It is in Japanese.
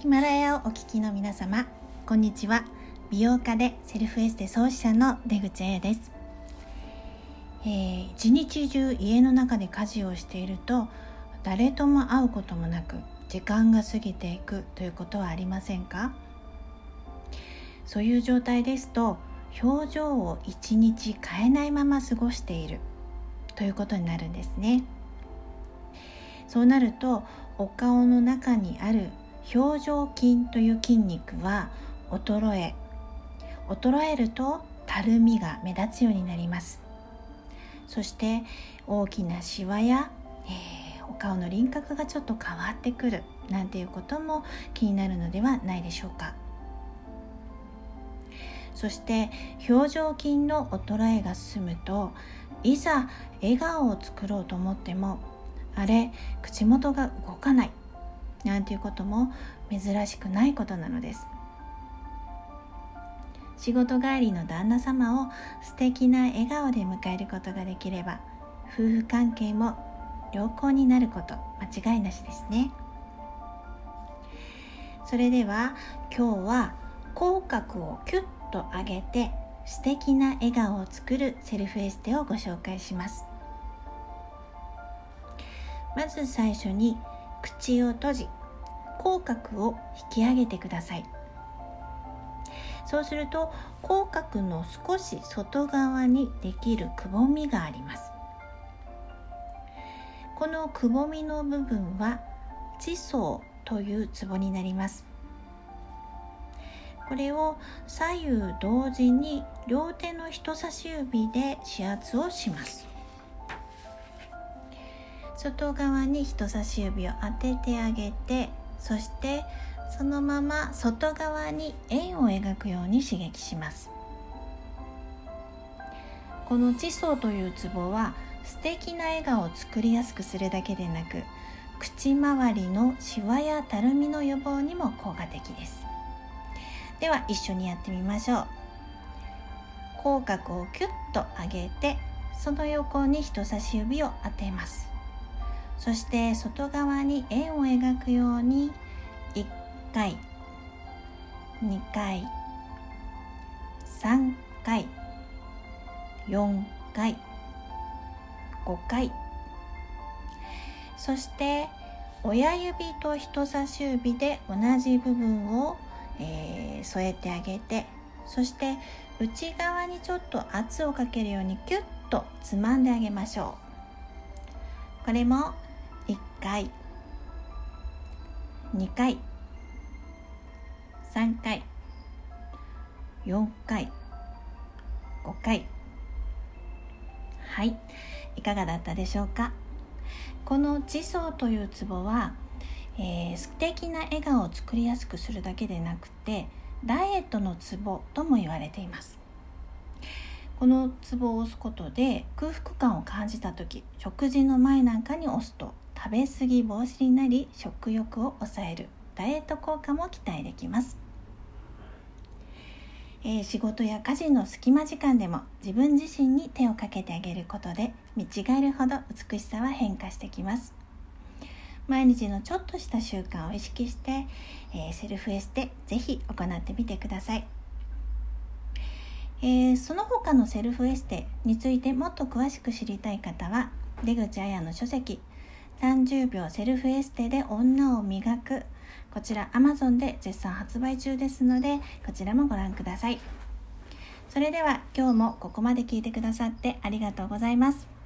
ヒマラヤをお聞きの皆様こんにちは。美容家でセルフエステ創始者の出口彩です、えー、一日中家の中で家事をしていると誰とも会うこともなく時間が過ぎていくということはありませんか？そういう状態ですと表情を一日変えないまま過ごしている。ということになるんですね。そうなるとお顔の中にある表情筋という筋肉は衰え衰えるとたるみが目立つようになります。そして大きなシワや、えー、お顔の輪郭がちょっと変わってくるなんていうことも気になるのではないでしょうか。そして表情筋の衰えが進むといざ笑顔を作ろうと思ってもあれ口元が動かない。なんていうことも珍しくないことなのです。仕事帰りの旦那様を素敵な笑顔で迎えることができれば夫婦関係も良好になること間違いなしですね。それでは今日は口角をキュッと上げて素敵な笑顔を作るセルフエステをご紹介します。まず最初に口を閉じ口角を引き上げてください。そうすると口角の少し外側にできるくぼみがあります。このくぼみの部分は地層というツボになります。これを左右同時に両手の人差し指で指圧をします。外側に人差し指を当ててあげてそしてそのまま外側に円を描くように刺激します。この地層というツボは素敵な笑顔を作りやすくするだけでなく口周りのシワやたるみの予防にも効果的です。では一緒にやってみましょう。口角をキュッと上げてその横に人差し指を当てます。そして外側に円を描くように1回2回3回4回5回。そして親指と人差し指で同じ部分を、えー、添えてあげてそして内側にちょっと圧をかけるようにキュッとつまんであげましょう。これも1回。2回。3回。4回。5回。はい。いかがだったでしょうか？この地層というツボは、えー、素敵な笑顔を作りやすくするだけでなくてダイエットのツボとも言われています。このツボを押すことで空腹感を感じた時食事の前なんかに押すと食べ過ぎ防止になり食欲を抑えるダイエット効果も期待できます、えー、仕事や家事の隙間時間でも自分自身に手をかけてあげることで見違えるほど美しさは変化してきます。毎日のちょっとした習慣を意識して、えー、セルフエステぜひ行ってみてください、えー、その他のセルフエステについてもっと詳しく知りたい方は出口彩の書籍30秒セルフエステで女を磨く。こちら Amazon で絶賛発売中ですのでこちらもご覧ください。それでは今日もここまで聞いてくださってありがとうございます。